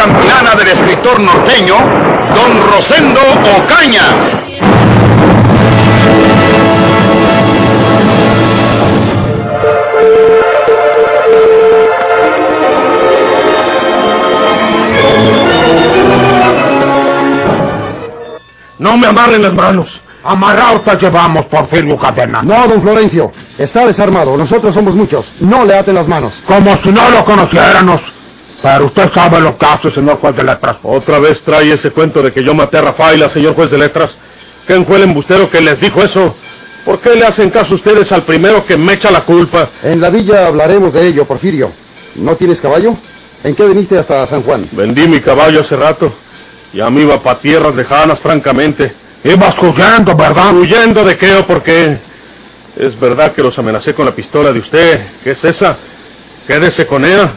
campilana del escritor norteño, Don Rosendo Ocaña. No me amarren las manos. Amarrados te llevamos, Porfirio Cadena. No, don Florencio. Está desarmado. Nosotros somos muchos. No le aten las manos. Como si no lo conociéramos. Pero usted sabe lo que hace, señor juez de letras. Otra vez trae ese cuento de que yo maté a Rafaela, señor juez de letras. ¿Quién fue el embustero que les dijo eso? ¿Por qué le hacen caso ustedes al primero que me echa la culpa? En la villa hablaremos de ello, Porfirio. ¿No tienes caballo? ¿En qué viniste hasta San Juan? Vendí mi caballo hace rato. Ya me iba para tierras lejanas, francamente. Ibas huyendo, ¿verdad? ¿Huyendo de qué o por qué? Es verdad que los amenacé con la pistola de usted. ¿Qué es esa? Quédese con ella.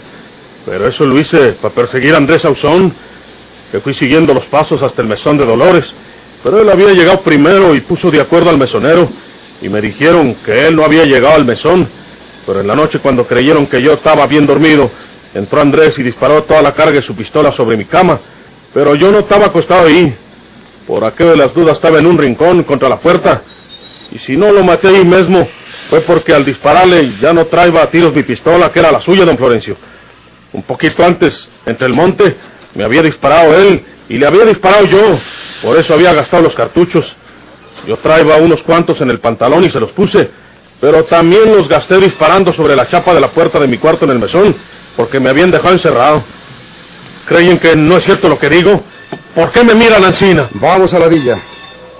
Pero eso lo hice para perseguir a Andrés Ausón, que fui siguiendo los pasos hasta el mesón de Dolores. Pero él había llegado primero y puso de acuerdo al mesonero. Y me dijeron que él no había llegado al mesón. Pero en la noche, cuando creyeron que yo estaba bien dormido, entró Andrés y disparó toda la carga de su pistola sobre mi cama. Pero yo no estaba acostado ahí. Por aquello de las dudas estaba en un rincón contra la puerta. Y si no lo maté ahí mismo, fue porque al dispararle ya no traía a tiros mi pistola, que era la suya, don Florencio. Un poquito antes, entre el monte, me había disparado él y le había disparado yo. Por eso había gastado los cartuchos. Yo traía unos cuantos en el pantalón y se los puse. Pero también los gasté disparando sobre la chapa de la puerta de mi cuarto en el mesón, porque me habían dejado encerrado. ¿Creen que no es cierto lo que digo? ¿Por qué me miran Ancina? Vamos a la villa.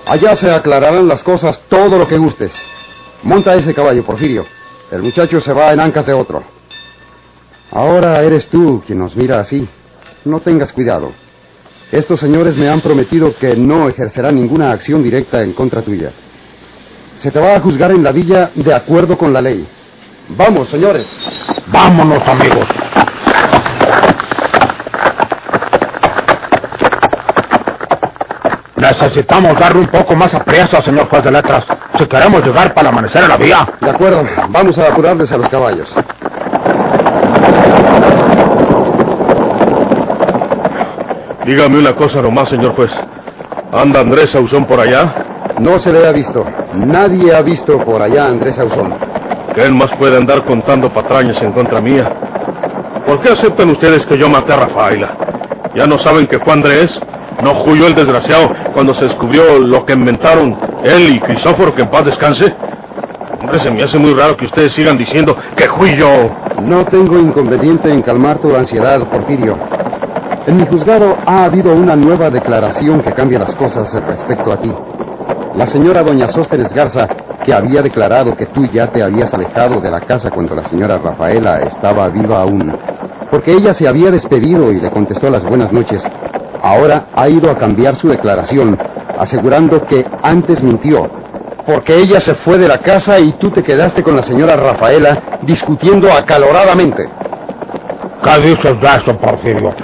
Allá se aclararán las cosas todo lo que gustes. Monta ese caballo, Porfirio. El muchacho se va en ancas de otro. Ahora eres tú quien nos mira así. No tengas cuidado. Estos señores me han prometido que no ejercerán ninguna acción directa en contra tuya. Se te va a juzgar en la villa de acuerdo con la ley. Vamos, señores. Vámonos, amigos. Necesitamos darle un poco más a presa, señor juez de letras, si queremos llegar para el amanecer a la vía. De acuerdo. Vamos a apurarles a los caballos. Dígame una cosa nomás, señor juez. ¿Anda Andrés Ausón por allá? No se le ha visto. Nadie ha visto por allá a Andrés Ausón. ¿Quién más puede andar contando patrañas en contra mía? ¿Por qué aceptan ustedes que yo maté a Rafaela? ¿Ya no saben que fue Andrés? ¿No huyó el desgraciado cuando se descubrió lo que inventaron él y Crisóforo, que en paz descanse? Hombre, se me hace muy raro que ustedes sigan diciendo que fui. No tengo inconveniente en calmar tu ansiedad, Porfirio. En mi juzgado ha habido una nueva declaración que cambia las cosas respecto a ti. La señora doña Sósteres Garza, que había declarado que tú ya te habías alejado de la casa cuando la señora Rafaela estaba viva aún, porque ella se había despedido y le contestó las buenas noches, ahora ha ido a cambiar su declaración, asegurando que antes mintió, porque ella se fue de la casa y tú te quedaste con la señora Rafaela discutiendo acaloradamente. ¿Qué dices de eso, Porfirio?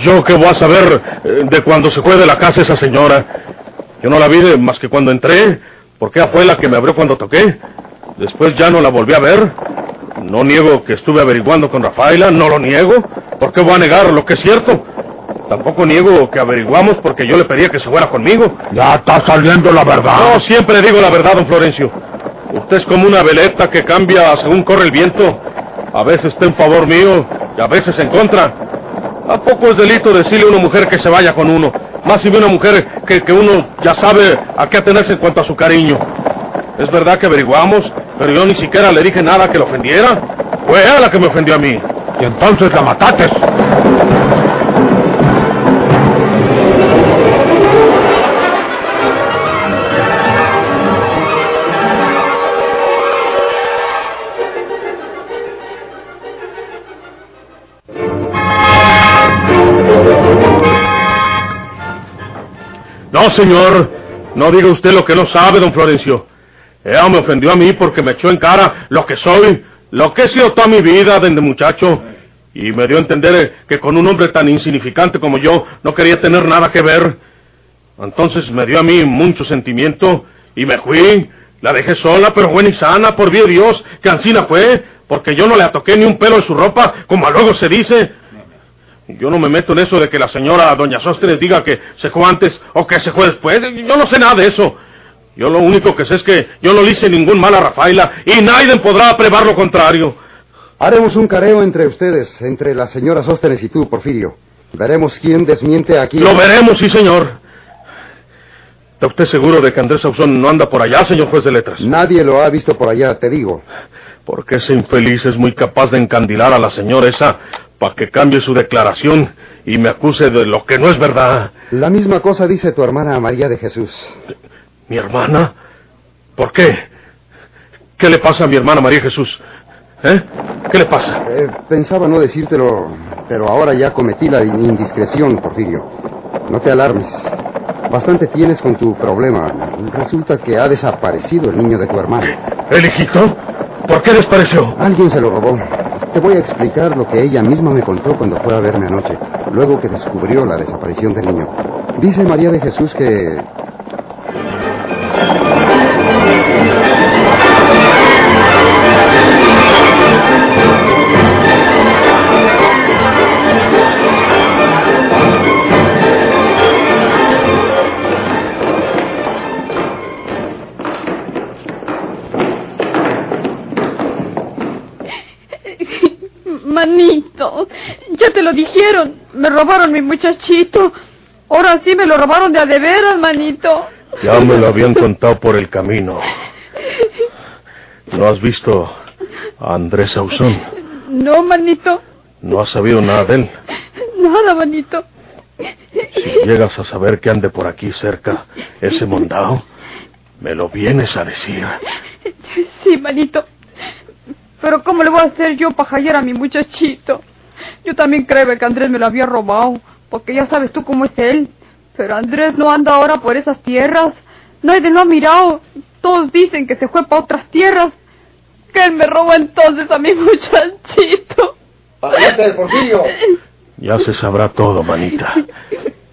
¿Yo qué voy a saber eh, de cuando se fue de la casa esa señora? Yo no la vi más que cuando entré, porque ella fue la que me abrió cuando toqué. Después ya no la volví a ver. No niego que estuve averiguando con Rafaela, no lo niego. ¿Por qué voy a negar lo que es cierto? Tampoco niego que averiguamos porque yo le pedía que se fuera conmigo. Ya está saliendo la verdad. No, siempre digo la verdad, don Florencio. Usted es como una veleta que cambia según corre el viento. A veces está en favor mío y a veces en contra. ¿A poco es delito decirle a una mujer que se vaya con uno? Más si ve una mujer que, que uno ya sabe a qué atenerse en cuanto a su cariño. Es verdad que averiguamos, pero yo ni siquiera le dije nada que lo ofendiera. Fue ella la que me ofendió a mí. Y entonces la matates. No, señor. No diga usted lo que no sabe, don Florencio. Ella me ofendió a mí porque me echó en cara lo que soy, lo que he sido toda mi vida desde muchacho. Y me dio a entender que con un hombre tan insignificante como yo no quería tener nada que ver. Entonces me dio a mí mucho sentimiento y me fui. La dejé sola, pero buena y sana, por bien Dios, que Ancina fue, porque yo no le toqué ni un pelo de su ropa, como luego se dice. Yo no me meto en eso de que la señora doña Sóstenes diga que se fue antes o que se fue después. Yo no sé nada de eso. Yo lo único que sé es que yo no le hice ningún mal a Rafaela y nadie podrá prueba lo contrario. Haremos un careo entre ustedes, entre la señora Sóstenes y tú, Porfirio. Veremos quién desmiente aquí. Lo veremos, sí, señor. ¿Está usted seguro de que Andrés Sauzón no anda por allá, señor juez de letras? Nadie lo ha visto por allá, te digo. Porque ese infeliz es muy capaz de encandilar a la señora esa para que cambie su declaración y me acuse de lo que no es verdad. La misma cosa dice tu hermana María de Jesús. ¿Mi hermana? ¿Por qué? ¿Qué le pasa a mi hermana María Jesús? ¿Eh? ¿Qué le pasa? Eh, pensaba no decírtelo, pero ahora ya cometí la indiscreción, Porfirio. No te alarmes. Bastante tienes con tu problema. Resulta que ha desaparecido el niño de tu hermano. ¿El hijito? ¿Por qué desapareció? Alguien se lo robó. Te voy a explicar lo que ella misma me contó cuando fue a verme anoche, luego que descubrió la desaparición del niño. Dice María de Jesús que dijeron. Me robaron mi muchachito. Ahora sí me lo robaron de a de veras, manito. Ya me lo habían contado por el camino. ¿No has visto a Andrés Sauzón? No, manito. ¿No has sabido nada de él? Nada, manito. Si llegas a saber que ande por aquí cerca ese mondao, me lo vienes a decir. Sí, manito. Pero ¿cómo le voy a hacer yo para hallar a mi muchachito? Yo también creo que Andrés me lo había robado, porque ya sabes tú cómo es él. Pero Andrés no anda ahora por esas tierras. Nadie lo ha mirado. Todos dicen que se fue para otras tierras. Que él me robó entonces a mi muchachito. ¡Párate, Porfirio! Ya se sabrá todo, manita.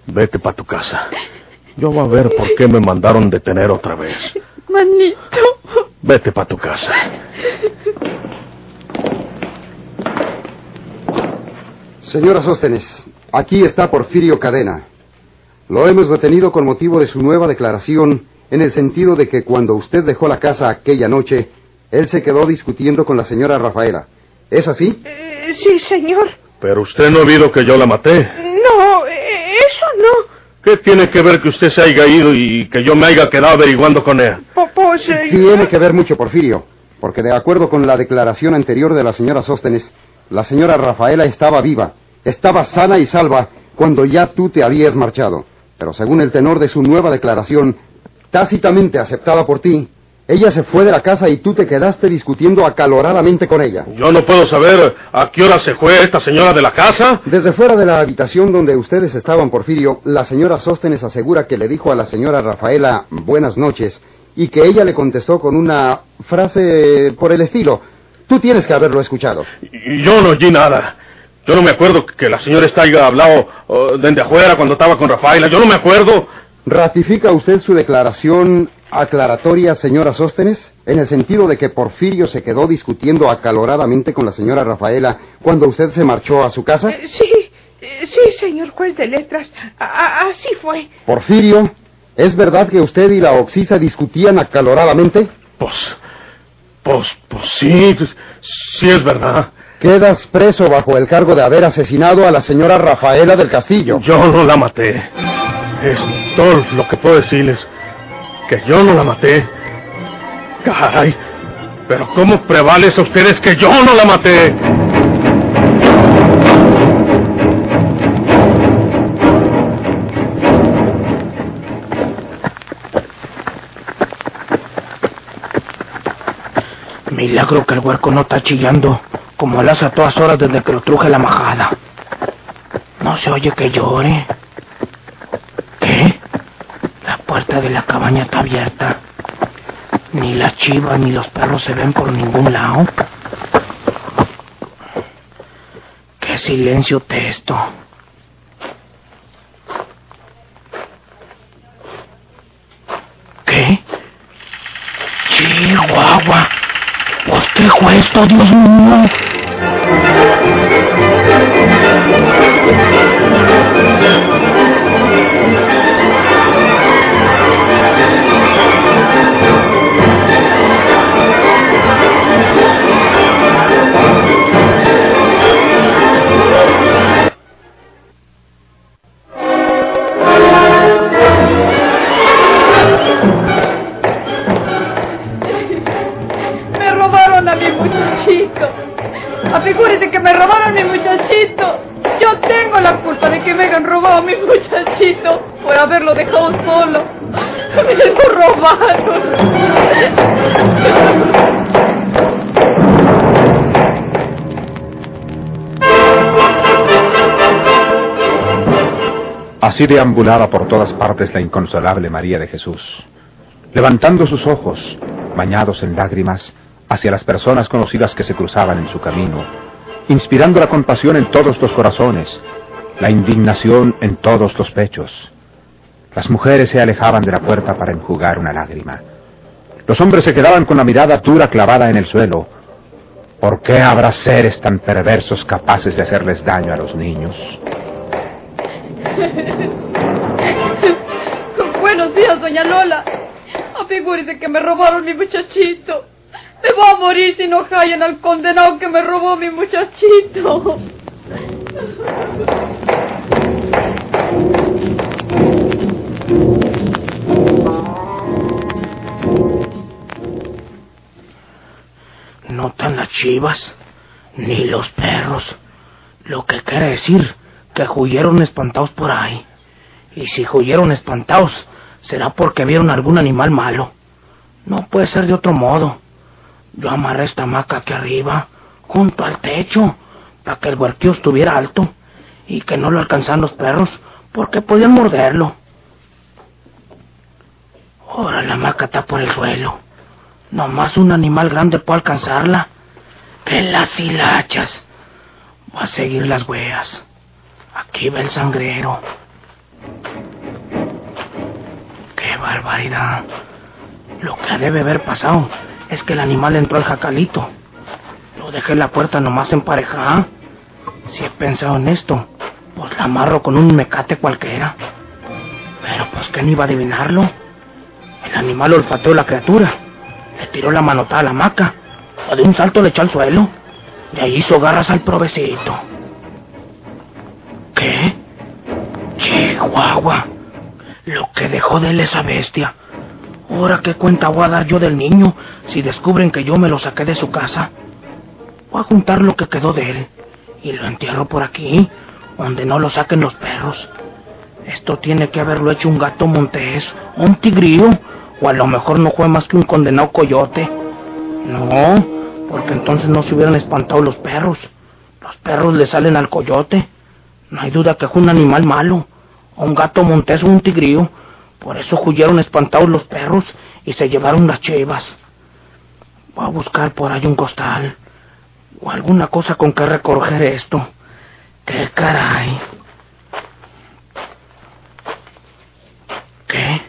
Vete para tu casa. Yo voy a ver por qué me mandaron detener otra vez. Manito. Vete para tu casa. Señora Sóstenes, aquí está Porfirio Cadena. Lo hemos detenido con motivo de su nueva declaración en el sentido de que cuando usted dejó la casa aquella noche, él se quedó discutiendo con la señora Rafaela. ¿Es así? Eh, sí, señor. Pero usted no ha oído que yo la maté. No, eh, eso no. ¿Qué tiene que ver que usted se haya ido y que yo me haya quedado averiguando con ella? Po- Pues, eh, Tiene que ver mucho, Porfirio, porque de acuerdo con la declaración anterior de la señora Sóstenes, la señora Rafaela estaba viva, estaba sana y salva cuando ya tú te habías marchado. Pero según el tenor de su nueva declaración, tácitamente aceptada por ti, ella se fue de la casa y tú te quedaste discutiendo acaloradamente con ella. Yo no puedo saber a qué hora se fue esta señora de la casa. Desde fuera de la habitación donde ustedes estaban, Porfirio, la señora Sóstenes asegura que le dijo a la señora Rafaela buenas noches y que ella le contestó con una frase por el estilo. Tú tienes que haberlo escuchado. Yo no oí nada. Yo no me acuerdo que la señora esta haya hablado oh, desde afuera cuando estaba con Rafaela. Yo no me acuerdo. ¿Ratifica usted su declaración aclaratoria, señora Sóstenes? En el sentido de que Porfirio se quedó discutiendo acaloradamente con la señora Rafaela cuando usted se marchó a su casa. eh, sí, eh, sí, señor juez de letras. A- así fue. Porfirio, ¿es verdad que usted y la Oxisa discutían acaloradamente? Pues, pues, pues sí, pues, sí es verdad. Quedas preso bajo el cargo de haber asesinado a la señora Rafaela del Castillo. Yo no la maté. Es todo lo que puedo decirles. Que yo no la maté. Caray. Pero ¿cómo prevalece a ustedes que yo no la maté? Milagro que el huerco no está chillando, como hace a todas horas desde que lo truje la majada. No se oye que llore. ¿Qué? puerta de la cabaña está abierta. Ni las chivas ni los perros se ven por ningún lado. Qué silencio testo. ¿Qué? Chihuahua. Pues qué fue esto, Dios mío. Así deambulaba por todas partes la inconsolable María de Jesús, levantando sus ojos, bañados en lágrimas, hacia las personas conocidas que se cruzaban en su camino, inspirando la compasión en todos los corazones, la indignación en todos los pechos. Las mujeres se alejaban de la puerta para enjugar una lágrima. Los hombres se quedaban con la mirada dura clavada en el suelo. ¿Por qué habrá seres tan perversos capaces de hacerles daño a los niños? Buenos días, doña Lola. Afigúrese que me robaron mi muchachito. Me voy a morir si no hallan al condenado que me robó mi muchachito. No tan las chivas, ni los perros. Lo que quiere decir que huyeron espantados por ahí. Y si huyeron espantados, será porque vieron algún animal malo. No puede ser de otro modo. Yo amarré esta hamaca aquí arriba, junto al techo, para que el huerquío estuviera alto y que no lo alcanzaran los perros, porque podían morderlo. Ahora la hamaca está por el suelo. Nomás un animal grande puede alcanzarla. Que las hilachas. Va a seguir las huellas. Aquí va el sangrero. ¡Qué barbaridad! Lo que debe haber pasado es que el animal entró al jacalito. Lo dejé la puerta nomás emparejada. Si he pensado en esto, pues la amarro con un mecate cualquiera. Pero pues no iba a adivinarlo. El animal olfateó a la criatura. Le tiró la manotada a la hamaca. O de un salto le echó al suelo. Y ahí hizo garras al provecito. Chihuahua. Lo que dejó de él esa bestia. Ahora qué cuenta voy a dar yo del niño si descubren que yo me lo saqué de su casa. Voy a juntar lo que quedó de él y lo entierro por aquí, donde no lo saquen los perros. Esto tiene que haberlo hecho un gato montés, o un tigrillo, o a lo mejor no fue más que un condenado coyote. No, porque entonces no se hubieran espantado los perros. Los perros le salen al coyote. No hay duda que fue un animal malo, un gato montés o un tigrillo. Por eso huyeron espantados los perros y se llevaron las chivas. Voy a buscar por ahí un costal o alguna cosa con que recoger esto. ¡Qué caray! ¿Qué?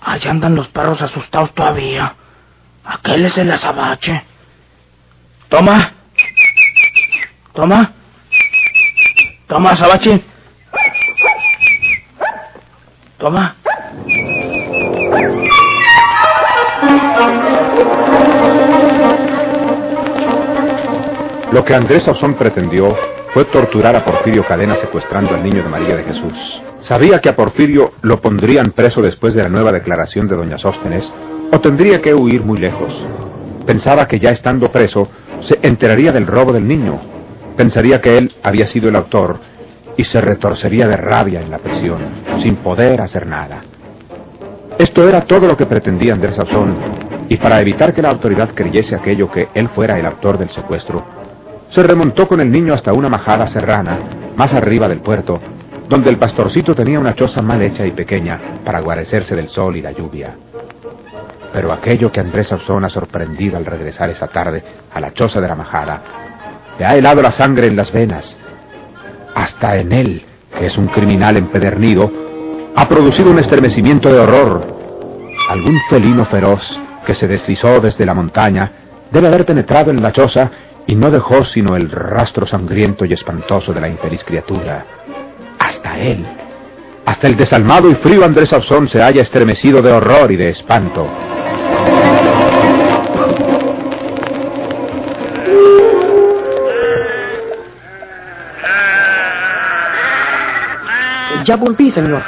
Allá andan los perros asustados todavía. Aquel es el azabache. Toma. Toma. Toma, azabache. Toma. Lo que Andrés Sauzón pretendió fue torturar a Porfirio Cadena secuestrando al niño de María de Jesús. Sabía que a Porfirio lo pondrían preso después de la nueva declaración de doña Sóstenes, o tendría que huir muy lejos. Pensaba que ya estando preso, se enteraría del robo del niño. Pensaría que él había sido el autor y se retorcería de rabia en la prisión, sin poder hacer nada. Esto era todo lo que pretendía Andrés Sauzón, y para evitar que la autoridad creyese aquello que él fuera el autor del secuestro, se remontó con el niño hasta una majada serrana, más arriba del puerto, donde el pastorcito tenía una choza mal hecha y pequeña para guarecerse del sol y la lluvia. Pero aquello que Andrés Ausón ha sorprendido al regresar esa tarde a la choza de la majada, le ha helado la sangre en las venas. Hasta en él, que es un criminal empedernido, ha producido un estremecimiento de horror. Algún felino feroz que se deslizó desde la montaña debe haber penetrado en la choza y no dejó sino el rastro sangriento y espantoso de la infeliz criatura. Hasta él, hasta el desalmado y frío Andrés Ausón se haya estremecido de horror y de espanto. Ya volví, señor.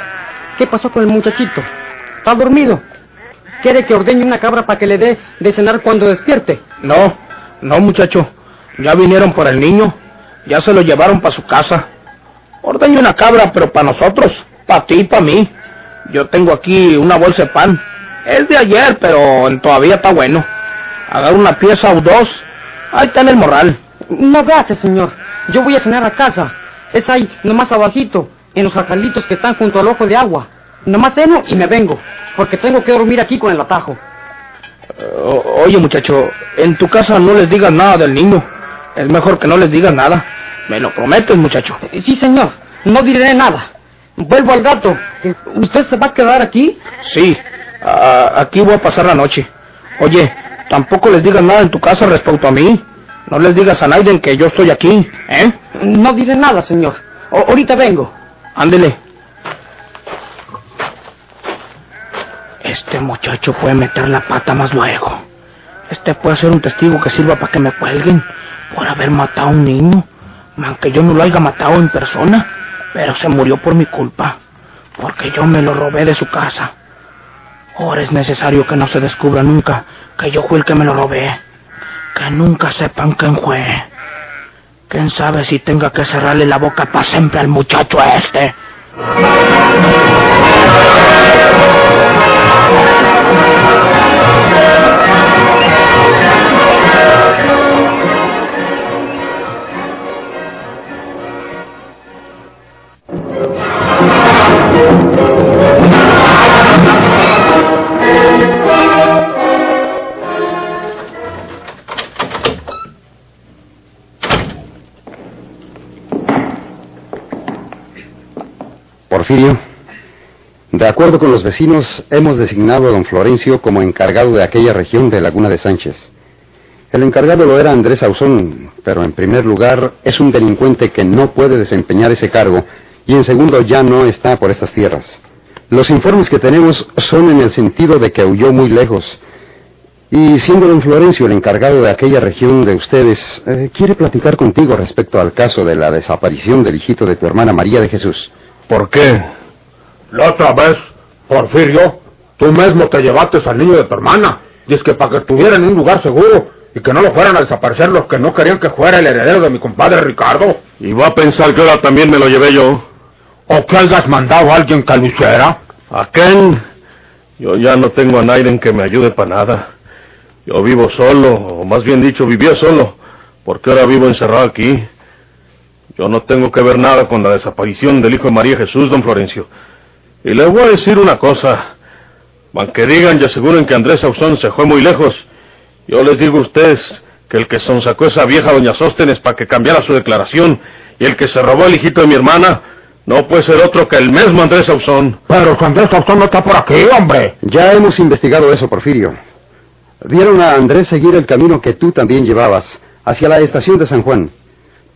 ¿Qué pasó con el muchachito? ¿Está dormido? ¿Quiere que ordeñe una cabra para que le dé de cenar cuando despierte? No, no, muchacho. Ya vinieron por el niño. Ya se lo llevaron para su casa. Ordeñe una cabra, pero para nosotros. Para ti y para mí. Yo tengo aquí una bolsa de pan. Es de ayer, pero todavía está bueno. Agarra una pieza o dos. Ahí está en el morral. No gracias, señor. Yo voy a cenar a casa. Es ahí, nomás abajito, en los jacalitos que están junto al ojo de agua. Nomás ceno y me vengo, porque tengo que dormir aquí con el atajo. O- oye, muchacho, en tu casa no les digas nada del niño. Es mejor que no les digas nada. Me lo prometes, muchacho. Eh, Sí, señor. No diré nada. Vuelvo al gato. Eh, ¿Usted se va a quedar aquí? Sí, a- aquí voy a pasar la noche. Oye, tampoco les digas nada en tu casa respecto a mí. No les digas a nadie que yo estoy aquí, ¿eh? No diré nada, señor. O- ahorita vengo. Ándele. Este muchacho puede meter la pata más luego. Este puede ser un testigo que sirva para que me cuelguen por haber matado a un niño. Aunque yo no lo haya matado en persona, pero se murió por mi culpa. Porque yo me lo robé de su casa. Ahora es necesario que no se descubra nunca que yo fui el que me lo robé. Que nunca sepan quién fue. Quién sabe si tenga que cerrarle la boca para siempre al muchacho este. De acuerdo con los vecinos, hemos designado a don Florencio como encargado de aquella región de Laguna de Sánchez. El encargado lo era Andrés Ausón, pero en primer lugar es un delincuente que no puede desempeñar ese cargo y en segundo ya no está por estas tierras. Los informes que tenemos son en el sentido de que huyó muy lejos. Y siendo don Florencio el encargado de aquella región de ustedes, eh, quiere platicar contigo respecto al caso de la desaparición del hijito de tu hermana María de Jesús. ¿Por qué? La otra vez, Porfirio, tú mismo te llevaste al niño de tu hermana. Y es que para que estuviera en un lugar seguro y que no lo fueran a desaparecer los que no querían que fuera el heredero de mi compadre Ricardo. Y va a pensar que ahora también me lo llevé yo. ¿O que hayas mandado a alguien que lo hiciera? ¿A quién? Yo ya no tengo a nadie que me ayude para nada. Yo vivo solo, o más bien dicho, vivía solo, porque ahora vivo encerrado aquí. Yo no tengo que ver nada con la desaparición del hijo de María Jesús, don Florencio. Y le voy a decir una cosa. Aunque digan y aseguren que Andrés Ausón se fue muy lejos, yo les digo a ustedes que el que sonsacó esa vieja doña Sóstenes para que cambiara su declaración y el que se robó el hijito de mi hermana no puede ser otro que el mismo Andrés Ausón. Pero si Andrés Ausón no está por aquí, hombre. Ya hemos investigado eso, Porfirio. Vieron a Andrés seguir el camino que tú también llevabas, hacia la estación de San Juan.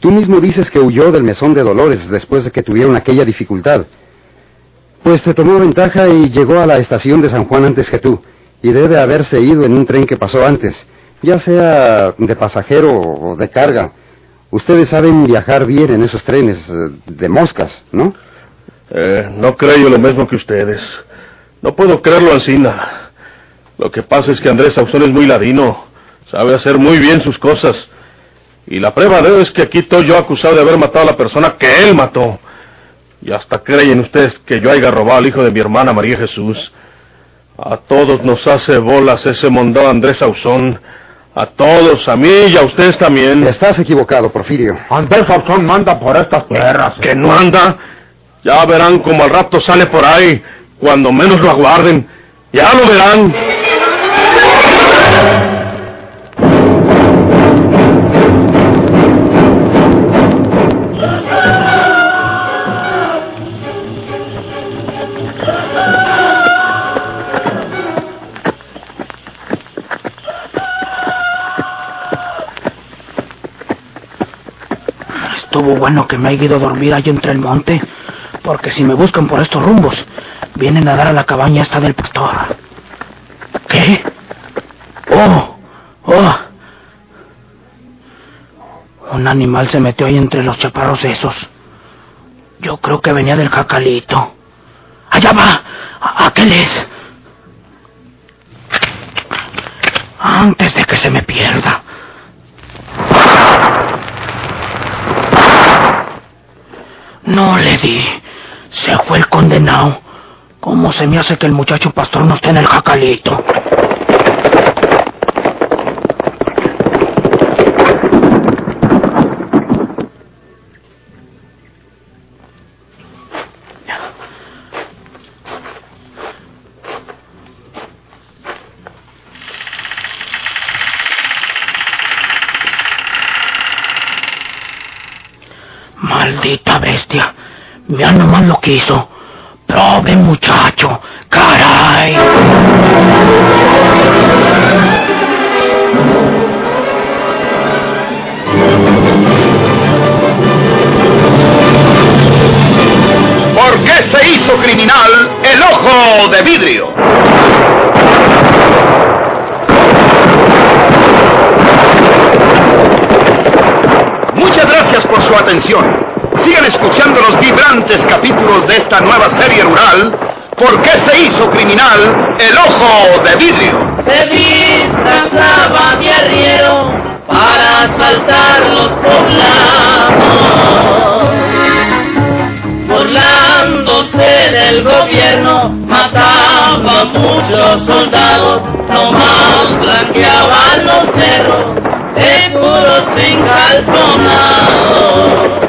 Tú mismo dices que huyó del mesón de Dolores después de que tuvieron aquella dificultad. Pues te tomó ventaja y llegó a la estación de San Juan antes que tú, y debe haberse ido en un tren que pasó antes, ya sea de pasajero o de carga. Ustedes saben viajar bien en esos trenes eh, de moscas, ¿no? Eh, no creo lo mismo que ustedes. No puedo creerlo Ancina. Lo que pasa es que Andrés Ausón es muy ladino. Sabe hacer muy bien sus cosas. Y la prueba de ello es que aquí estoy yo acusado de haber matado a la persona que él mató. Y hasta creen ustedes que yo haya robado al hijo de mi hermana María Jesús. A todos nos hace bolas ese mondón Andrés Ausón. A todos, a mí y a ustedes también. Estás equivocado, Porfirio. Andrés Ausón manda por estas tierras. Que no anda. Ya verán como al rato sale por ahí, cuando menos lo aguarden. Ya lo verán. Estuvo bueno que me haya ido a dormir allí entre el monte, porque si me buscan por estos rumbos, vienen a dar a la cabaña esta del pastor. ¿Qué? Oh, oh. Un animal se metió ahí entre los chaparros esos. Yo creo que venía del jacalito. Allá va. ¿A aquel es? Antes de que se me pierda. No le di. Se fue el condenado. ¿Cómo se me hace que el muchacho pastor no esté en el jacalito? Prove, muchacho. Caray. ¿Por qué se hizo criminal el ojo de vidrio? Muchas gracias por su atención. Sigan escuchando los vibrantes capítulos de esta nueva serie rural. ¿Por qué se hizo criminal el ojo de vidrio? Se disfrazaba de arriero para asaltar los poblados. Burlándose del gobierno, mataba a muchos soldados, nomás blanqueaban los cerros de puros encalzonados.